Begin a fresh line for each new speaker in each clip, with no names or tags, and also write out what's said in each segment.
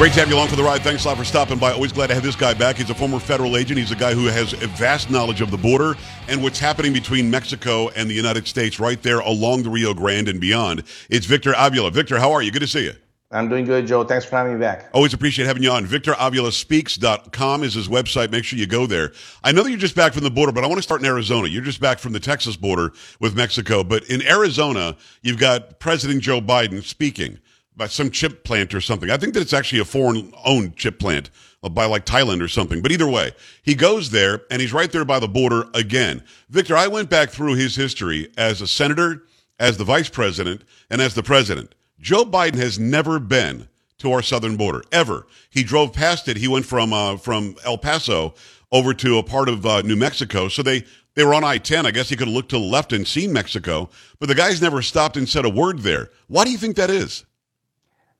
Great to have you along for the ride. Thanks a lot for stopping by. Always glad to have this guy back. He's a former federal agent. He's a guy who has a vast knowledge of the border and what's happening between Mexico and the United States right there along the Rio Grande and beyond. It's Victor Avila. Victor, how are you? Good to see you.
I'm doing good, Joe. Thanks for having me back.
Always appreciate having you on. VictorAvilaSpeaks.com is his website. Make sure you go there. I know that you're just back from the border, but I want to start in Arizona. You're just back from the Texas border with Mexico. But in Arizona, you've got President Joe Biden speaking by some chip plant or something. I think that it's actually a foreign owned chip plant uh, by like Thailand or something. But either way, he goes there and he's right there by the border again. Victor, I went back through his history as a senator, as the vice president, and as the president. Joe Biden has never been to our southern border ever. He drove past it. He went from uh, from El Paso over to a part of uh, New Mexico. So they they were on I-10. I guess he could have looked to the left and seen Mexico, but the guy's never stopped and said a word there. Why do you think that is?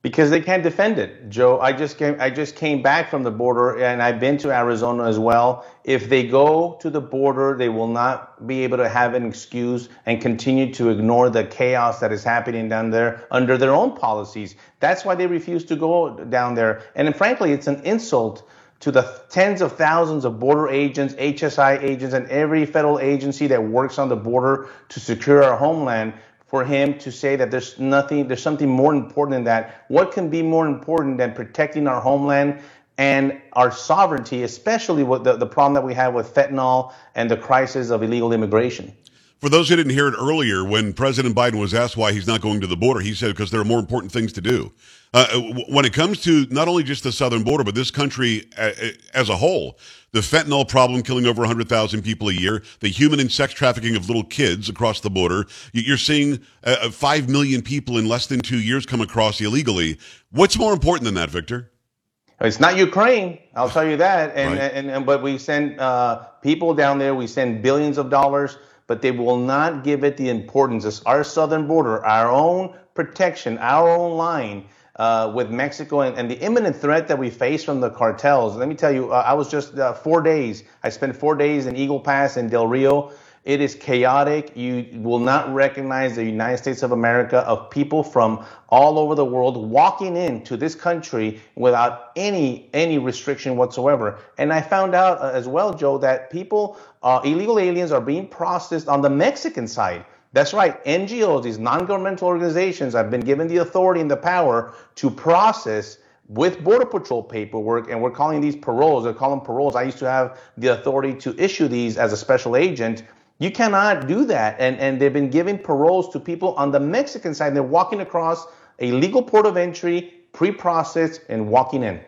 Because they can't defend it. Joe i just came i just came back from the border and i've been to arizona as well. If they go to the border they will not be able to have an excuse and continue to ignore the chaos that is happening down there under their own policies. That's why they refuse to go down there. And frankly it's an insult to the tens of thousands of border agents, HSI agents, and every federal agency that works on the border to secure our homeland for him to say that there's nothing, there's something more important than that. What can be more important than protecting our homeland and our sovereignty, especially with the, the problem that we have with fentanyl and the crisis of illegal immigration?
For those who didn't hear it earlier, when President Biden was asked why he's not going to the border, he said because there are more important things to do. Uh, when it comes to not only just the southern border, but this country uh, uh, as a whole, the fentanyl problem killing over 100,000 people a year, the human and sex trafficking of little kids across the border. You're seeing uh, 5 million people in less than two years come across illegally. What's more important than that, Victor?
It's not Ukraine, I'll tell you that. And, right. and, and, but we send uh, people down there, we send billions of dollars, but they will not give it the importance. It's our southern border, our own protection, our own line uh, with Mexico and, and, the imminent threat that we face from the cartels. Let me tell you, uh, I was just uh, four days. I spent four days in Eagle Pass in Del Rio. It is chaotic. You will not recognize the United States of America of people from all over the world walking into this country without any any restriction whatsoever. And I found out uh, as well, Joe, that people, uh, illegal aliens, are being processed on the Mexican side. That's right. NGOs, these non-governmental organizations, have been given the authority and the power to process with Border Patrol paperwork, and we're calling these paroles. They call them paroles. I used to have the authority to issue these as a special agent. You cannot do that. And, and they've been giving paroles to people on the Mexican side. They're walking across a legal port of entry, pre-processed, and walking in.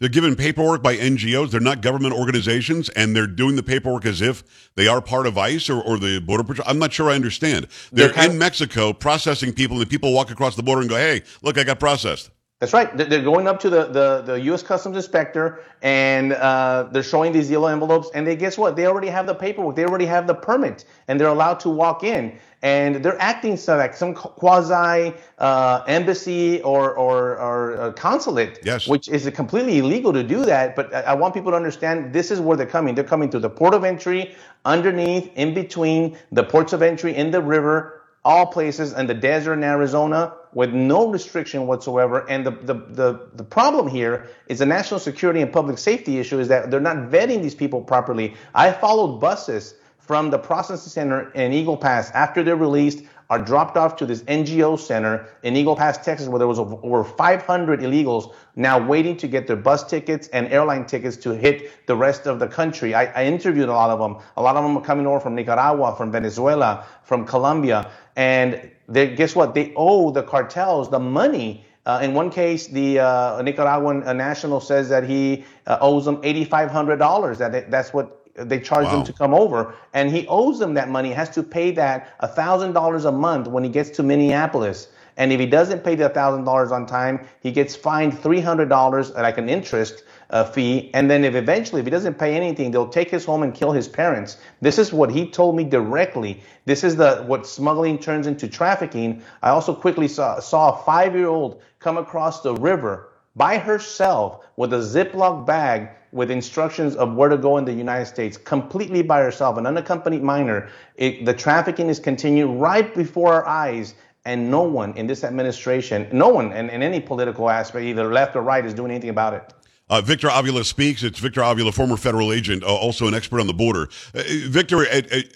They're given paperwork by NGOs. They're not government organizations, and they're doing the paperwork as if they are part of ICE or, or the Border Patrol. I'm not sure I understand. They're, they're in Mexico processing people, and people walk across the border and go, hey, look, I got processed.
That's right. They're going up to the, the, the U.S. Customs Inspector and uh, they're showing these yellow envelopes. And they guess what? They already have the paperwork. They already have the permit, and they're allowed to walk in. And they're acting so like some quasi uh, embassy or or, or consulate,
yes.
which is completely illegal to do that. But I want people to understand this is where they're coming. They're coming through the port of entry, underneath, in between the ports of entry in the river, all places in the desert in Arizona with no restriction whatsoever. And the, the, the, the, problem here is a national security and public safety issue is that they're not vetting these people properly. I followed buses from the processing center in Eagle Pass after they're released are dropped off to this NGO center in Eagle Pass, Texas, where there was over 500 illegals now waiting to get their bus tickets and airline tickets to hit the rest of the country. I, I interviewed a lot of them. A lot of them are coming over from Nicaragua, from Venezuela, from Colombia, and they, guess what? They owe the cartels the money. Uh, in one case, the uh, Nicaraguan national says that he uh, owes them $8,500. That that's what they charge wow. him to come over, and he owes them that money. Has to pay that thousand dollars a month when he gets to Minneapolis. And if he doesn't pay the thousand dollars on time, he gets fined three hundred dollars, like an interest uh, fee. And then if eventually, if he doesn't pay anything, they'll take his home and kill his parents. This is what he told me directly. This is the what smuggling turns into trafficking. I also quickly saw, saw a five-year-old come across the river by herself with a Ziploc bag with instructions of where to go in the United States, completely by herself, an unaccompanied minor. It, the trafficking is continuing right before our eyes. And no one in this administration, no one in, in any political aspect, either left or right, is doing anything about it.
Uh, Victor Avila speaks. It's Victor Avila, former federal agent, uh, also an expert on the border. Uh, Victor,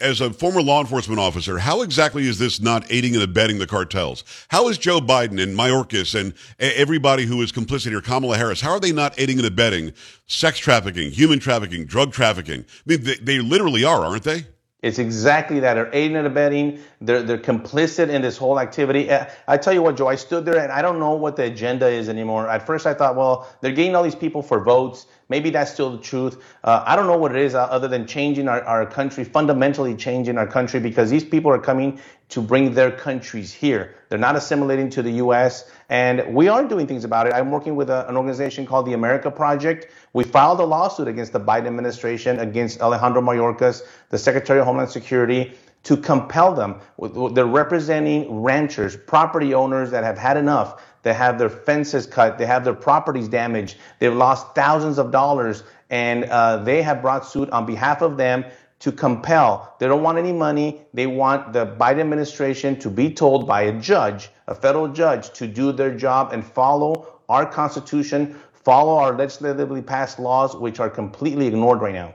as a former law enforcement officer, how exactly is this not aiding and abetting the cartels? How is Joe Biden and Mayorkas and everybody who is complicit here, Kamala Harris, how are they not aiding and abetting sex trafficking, human trafficking, drug trafficking? I mean, they, they literally are, aren't they?
It's exactly that. They're aiding and abetting. They're, they're complicit in this whole activity. Uh, I tell you what, Joe, I stood there and I don't know what the agenda is anymore. At first, I thought, well, they're getting all these people for votes. Maybe that's still the truth. Uh, I don't know what it is uh, other than changing our, our country, fundamentally changing our country, because these people are coming to bring their countries here. They're not assimilating to the U.S. And we are doing things about it. I'm working with a, an organization called the America Project. We filed a lawsuit against the Biden administration, against Alejandro Mayorkas, the Secretary of Homeland Security, to compel them. They're representing ranchers, property owners that have had enough. They have their fences cut. They have their properties damaged. They've lost thousands of dollars, and uh, they have brought suit on behalf of them to compel. They don't want any money. They want the Biden administration to be told by a judge, a federal judge, to do their job and follow our Constitution, follow our legislatively passed laws, which are completely ignored right now.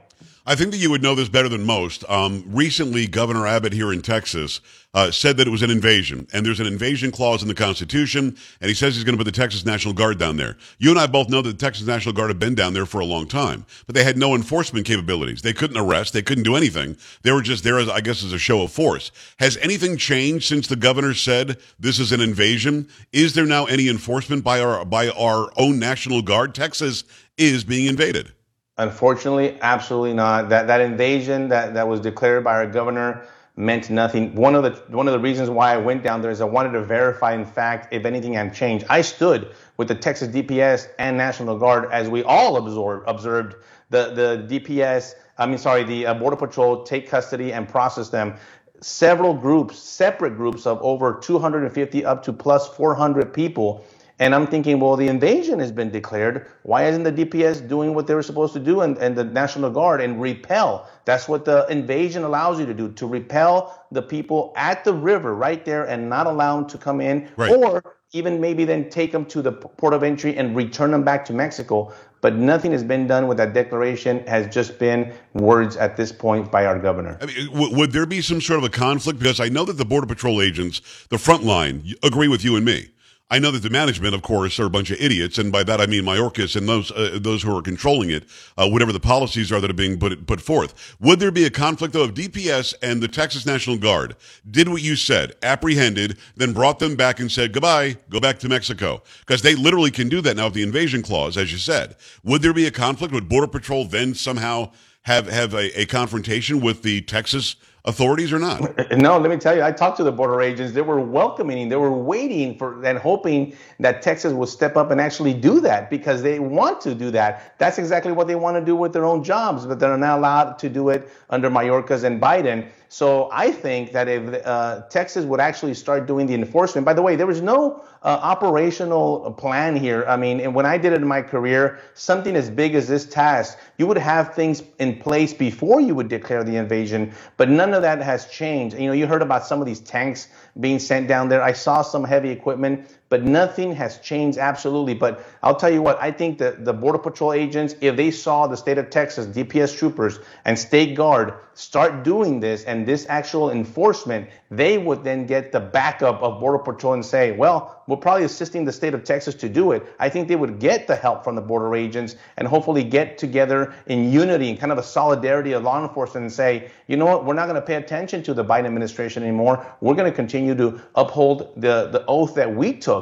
I think that you would know this better than most. Um, recently, Governor Abbott here in Texas uh, said that it was an invasion, and there's an invasion clause in the Constitution, and he says he's going to put the Texas National Guard down there. You and I both know that the Texas National Guard have been down there for a long time, but they had no enforcement capabilities. They couldn't arrest, they couldn't do anything. They were just there, as I guess, as a show of force. Has anything changed since the governor said this is an invasion? Is there now any enforcement by our by our own National Guard? Texas is being invaded.
Unfortunately, absolutely not. That that invasion that, that was declared by our governor meant nothing. One of the one of the reasons why I went down there is I wanted to verify, in fact, if anything had changed. I stood with the Texas DPS and National Guard as we all observed observed the the DPS. I mean, sorry, the uh, Border Patrol take custody and process them. Several groups, separate groups of over 250 up to plus 400 people and I'm thinking, well, the invasion has been declared. Why isn't the DPS doing what they were supposed to do and, and the National Guard and repel? That's what the invasion allows you to do, to repel the people at the river right there and not allow them to come in. Right. Or even maybe then take them to the port of entry and return them back to Mexico. But nothing has been done with that declaration. Has just been words at this point by our governor.
I mean, w- would there be some sort of a conflict? Because I know that the border patrol agents, the front line, agree with you and me I know that the management, of course, are a bunch of idiots, and by that I mean Mayorkas and those uh, those who are controlling it, uh, whatever the policies are that are being put put forth. Would there be a conflict though if DPS and the Texas National Guard did what you said, apprehended, then brought them back and said goodbye, go back to Mexico, because they literally can do that now with the invasion clause, as you said. Would there be a conflict? Would Border Patrol then somehow have have a, a confrontation with the Texas authorities or not?
No, let me tell you, I talked to the border agents. They were welcoming, they were waiting for and hoping that Texas would step up and actually do that because they want to do that. That's exactly what they want to do with their own jobs, but they're not allowed to do it under Mayorkas and Biden. So I think that if uh, Texas would actually start doing the enforcement, by the way, there was no uh, operational plan here. I mean, when I did it in my career, something as big as this task, you would have things in place before you would declare the invasion, but none of that has changed. You know, you heard about some of these tanks being sent down there. I saw some heavy equipment, but nothing has changed absolutely. But I'll tell you what, I think that the Border Patrol agents, if they saw the state of Texas, DPS troopers, and State Guard start doing this and this actual enforcement, they would then get the backup of Border Patrol and say, well, we're probably assisting the state of Texas to do it. I think they would get the help from the border agents and hopefully get together in unity and kind of a solidarity of law enforcement and say, you know what, we're not going to pay attention to the Biden administration anymore. We're going to continue to uphold the, the oath that we took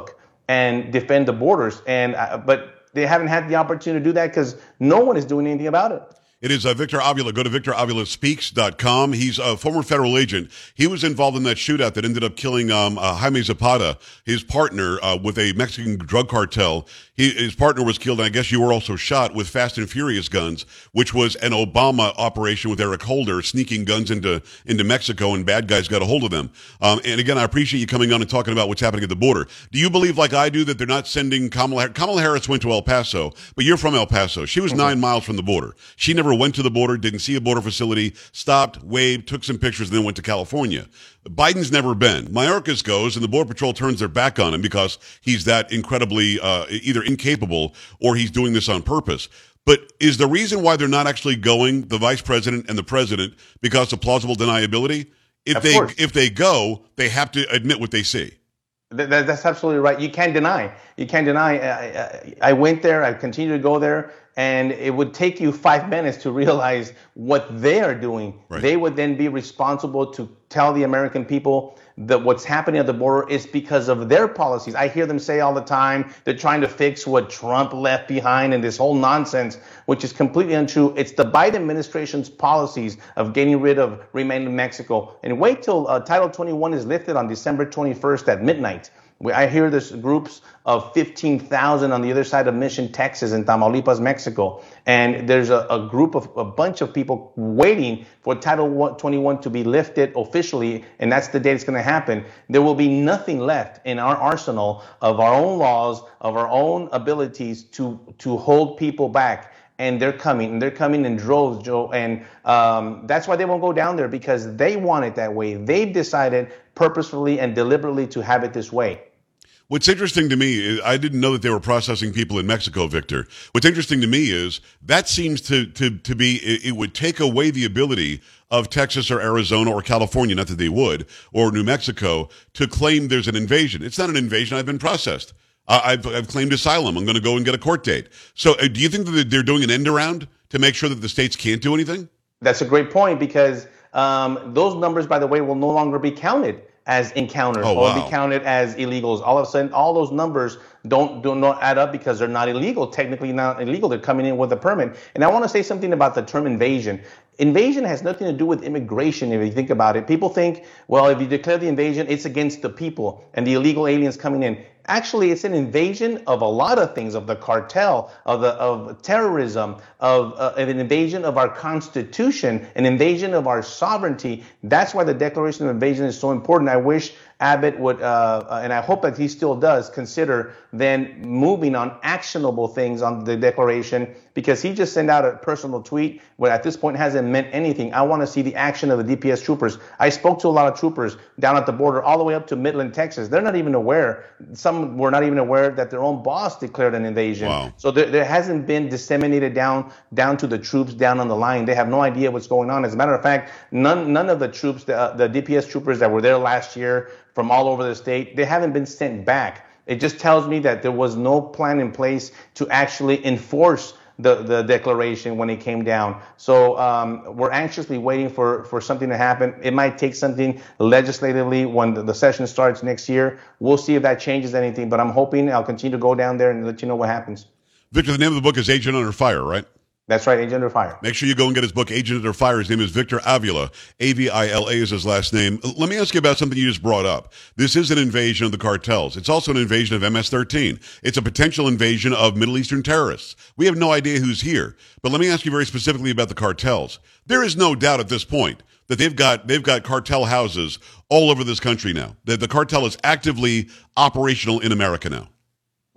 and defend the borders. And uh, but they haven't had the opportunity to do that because no one is doing anything about it.
It is uh, Victor Avila. Go to victoravilaspeaks.com. He's a former federal agent. He was involved in that shootout that ended up killing um, uh, Jaime Zapata, his partner, uh, with a Mexican drug cartel. He, his partner was killed, and I guess you were also shot with Fast and Furious guns, which was an Obama operation with Eric Holder sneaking guns into into Mexico, and bad guys got a hold of them. Um, and again, I appreciate you coming on and talking about what's happening at the border. Do you believe, like I do, that they're not sending Kamala? Kamala Harris went to El Paso, but you're from El Paso. She was nine miles from the border. She never went to the border, didn't see a border facility, stopped, waved, took some pictures, and then went to California. Biden's never been. Mayorkas goes, and the Border Patrol turns their back on him because he's that incredibly uh, either incapable or he's doing this on purpose. But is the reason why they're not actually going, the vice president and the president, because of plausible deniability? If
Of
they
course.
if they go, they have to admit what they see.
Th- that- that's absolutely right. You can't deny. You can't deny. I, I, I went there. I continue to go there, and it would take you five minutes to realize what they are doing.
Right.
They would then be responsible to tell the American people that what's happening at the border is because of their policies. I hear them say all the time they're trying to fix what Trump left behind and this whole nonsense, which is completely untrue. It's the Biden administration's policies of getting rid of remain in Mexico. And wait till uh, Title 21 is lifted on December 21st at midnight. I hear there's groups of 15,000 on the other side of Mission, Texas, in Tamaulipas, Mexico. And there's a, a group of a bunch of people waiting for Title one- 21 to be lifted officially, and that's the date it's going to happen. There will be nothing left in our arsenal of our own laws, of our own abilities to, to hold people back. And they're coming, and they're coming in droves, Joe. And um, that's why they won't go down there because they want it that way. They've decided purposefully and deliberately to have it this way.
What's interesting to me is I didn't know that they were processing people in Mexico, Victor. What's interesting to me is that seems to to to be it, it would take away the ability of Texas or Arizona or California, not that they would, or New Mexico to claim there's an invasion. It's not an invasion. I've been processed. I've, I've claimed asylum. I'm going to go and get a court date. So, uh, do you think that they're doing an end around to make sure that the states can't do anything?
That's a great point because um, those numbers, by the way, will no longer be counted as encounters
Oh,
or
wow.
be counted as illegals. All of a sudden, all those numbers don't do not add up because they're not illegal. Technically, not illegal. They're coming in with a permit. And I want to say something about the term invasion. Invasion has nothing to do with immigration. If you think about it, people think, well, if you declare the invasion, it's against the people and the illegal aliens coming in. Actually, it's an invasion of a lot of things, of the cartel, of the of terrorism, of, uh, of an invasion of our constitution, an invasion of our sovereignty. That's why the Declaration of Invasion is so important. I wish Abbott would, uh, uh, and I hope that he still does, consider then moving on actionable things on the Declaration because he just sent out a personal tweet where at this point hasn't meant anything. I want to see the action of the DPS troopers. I spoke to a lot of troopers down at the border, all the way up to Midland, Texas. They're not even aware. Some were not even aware that their own boss declared an invasion.
Wow.
So there, there hasn't been disseminated down down to the troops down on the line. They have no idea what's going on. As a matter of fact, none none of the troops, the, uh, the DPS troopers that were there last year from all over the state, they haven't been sent back. It just tells me that there was no plan in place to actually enforce the, the declaration when it came down. So um, we're anxiously waiting for, for something to happen. It might take something legislatively when the, the session starts next year. We'll see if that changes anything, but I'm hoping I'll continue to go down there and let you know what happens.
Victor, the name of the book is Agent Under Fire, right?
That's right, Agent Under Fire.
Make sure you go and get his book, Agent Under Fire. His name is Victor Avila. A V I L A is his last name. Let me ask you about something you just brought up. This is an invasion of the cartels. It's also an invasion of MS 13. It's a potential invasion of Middle Eastern terrorists. We have no idea who's here. But let me ask you very specifically about the cartels. There is no doubt at this point that they've got they've got cartel houses all over this country now. The, the cartel is actively operational in America now.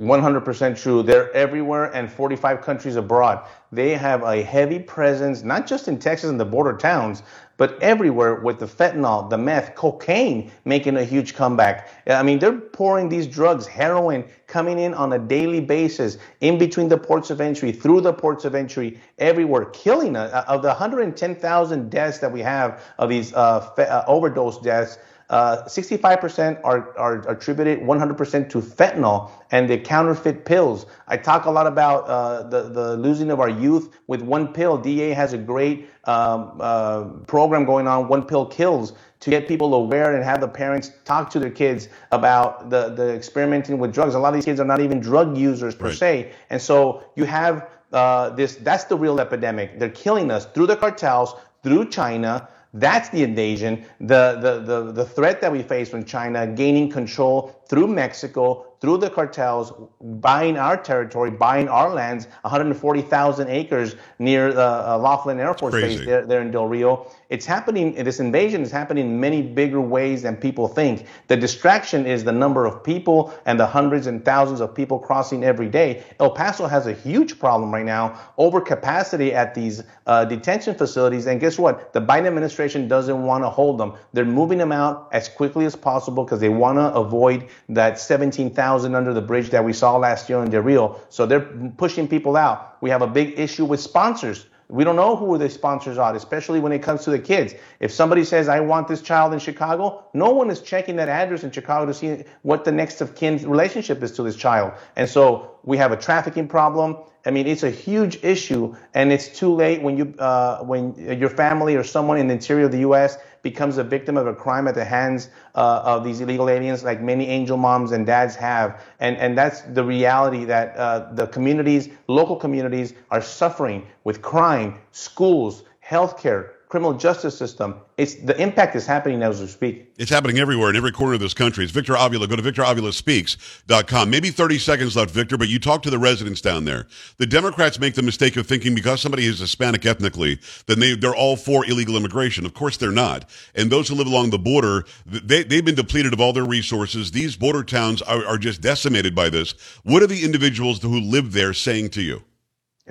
100% true. They're everywhere and 45 countries abroad. They have a heavy presence, not just in Texas and the border towns, but everywhere with the fentanyl, the meth, cocaine making a huge comeback. I mean, they're pouring these drugs, heroin, coming in on a daily basis, in between the ports of entry, through the ports of entry, everywhere, killing us. Of the 110,000 deaths that we have of these uh, fe- uh, overdose deaths, uh, 65% are, are attributed 100% to fentanyl and the counterfeit pills. I talk a lot about uh, the, the losing of our youth with one pill. DA has a great um, uh, program going on, One Pill Kills, to get people aware and have the parents talk to their kids about the, the experimenting with drugs. A lot of these kids are not even drug users per
Right.
say. And so you have uh, this, that's the real epidemic. They're killing us through the cartels, through China. That's the invasion. The, the, the, the threat that we face from China gaining control through Mexico, through the cartels buying our territory, buying our lands, 140,000 acres near the uh, Laughlin Air Force Base there, there in Del Rio. It's happening, this invasion is happening in many bigger ways than people think. The distraction is the number of people and the hundreds and thousands of people crossing every day. El Paso has a huge problem right now, overcapacity at these uh, detention facilities. And guess what? The Biden administration doesn't want to hold them. They're moving them out as quickly as possible because they want to avoid that 17,000 under the bridge that we saw last year in Del Rio. So they're pushing people out. We have a big issue with sponsors. We don't know who the sponsors are, especially when it comes to the kids. If somebody says, I want this child in Chicago, no one is checking that address in Chicago to see what the next of kin relationship is to this child. And so we have a trafficking problem. I mean, it's a huge issue, and it's too late when you uh, when your family or someone in the interior of the U.S. becomes a victim of a crime at the hands uh, of these illegal aliens, like many angel moms and dads have, and and that's the reality that uh, the communities, local communities, are suffering with crime, schools, healthcare, criminal justice system. It's the impact is happening as we speak.
It's happening everywhere in every corner of this country. It's Victor Avila. Go to victoravilaspeaks.com. Maybe 30 seconds left, Victor, but you talk to the residents down there. The Democrats make the mistake of thinking because somebody is Hispanic ethnically, then they, they're all for illegal immigration. Of course they're not. And those who live along the border, they, they've been depleted of all their resources. These border towns are, are just decimated by this. What are the individuals who live there saying to you?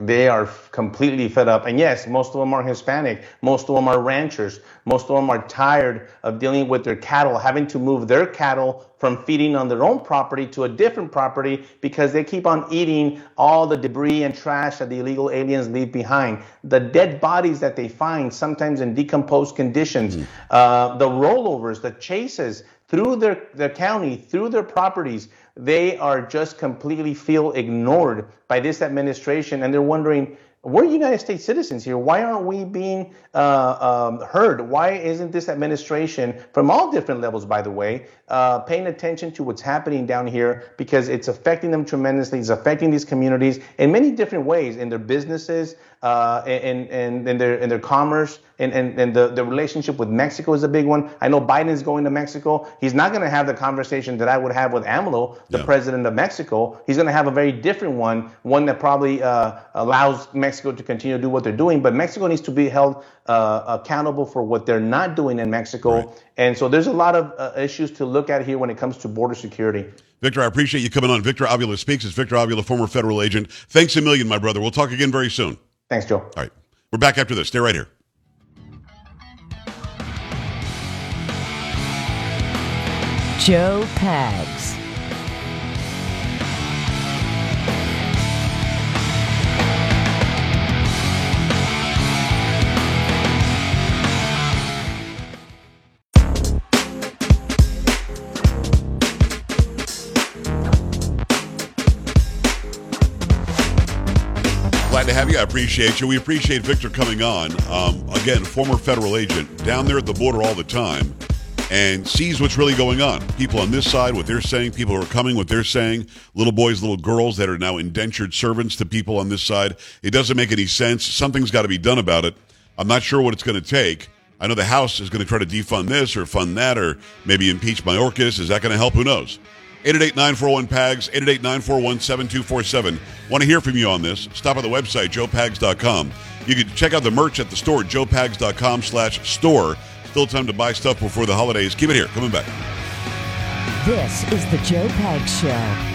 They are completely fed up. And yes, most of them are Hispanic. Most of them are ranchers. Most of them are tired of dealing with their cattle, having to move their cattle from feeding on their own property to a different property because they keep on eating all the debris and trash that the illegal aliens leave behind. The dead bodies that they find, sometimes in decomposed conditions, mm. uh, the rollovers, the chases through their, their county, through their properties, they are just completely feel ignored by this administration and they're wondering we're United States citizens here. Why aren't we being uh, um, heard? Why isn't this administration, from all different levels, by the way, uh, paying attention to what's happening down here? Because it's affecting them tremendously. It's affecting these communities in many different ways in their businesses, uh, and, and, and their, and their commerce and, and, and the, the relationship with Mexico is a big one. I know Biden is going to Mexico. He's not going to have the conversation that I would have with AMLO, the yeah. president of Mexico. He's going to have a very different one, one that probably uh, allows Mexico to continue to do what they're doing. But Mexico needs to be held uh, accountable for what they're not doing in Mexico. Right. And so there's a lot of uh, issues to look at here when it comes to border security.
Victor, I appreciate you coming on. Victor Avila Speaks. It's Victor Avila, former federal agent. Thanks a million, my brother. We'll talk again very soon.
Thanks, Joe.
All right. We're back after this. Stay right here.
Joe Pags.
To. I appreciate you. We appreciate Victor coming on. Um, again, former federal agent down there at the border all the time and sees what's really going on. People on this side, what they're saying, people who are coming, what they're saying, little boys, little girls that are now indentured servants to people on this side. It doesn't make any sense. Something's got to be done about it. I'm not sure what it's going to take. I know the House is going to try to defund this or fund that or maybe impeach Mayorkas. Is that going to help? Who knows? 888-941-PAGS, 888-941-7247. Want to hear from you on this? Stop at the website, joepags.com. You can check out the merch at the store, joepags.com slash store. Still time to buy stuff before the holidays. Keep it here. Coming back.
This is the Joe Pags Show.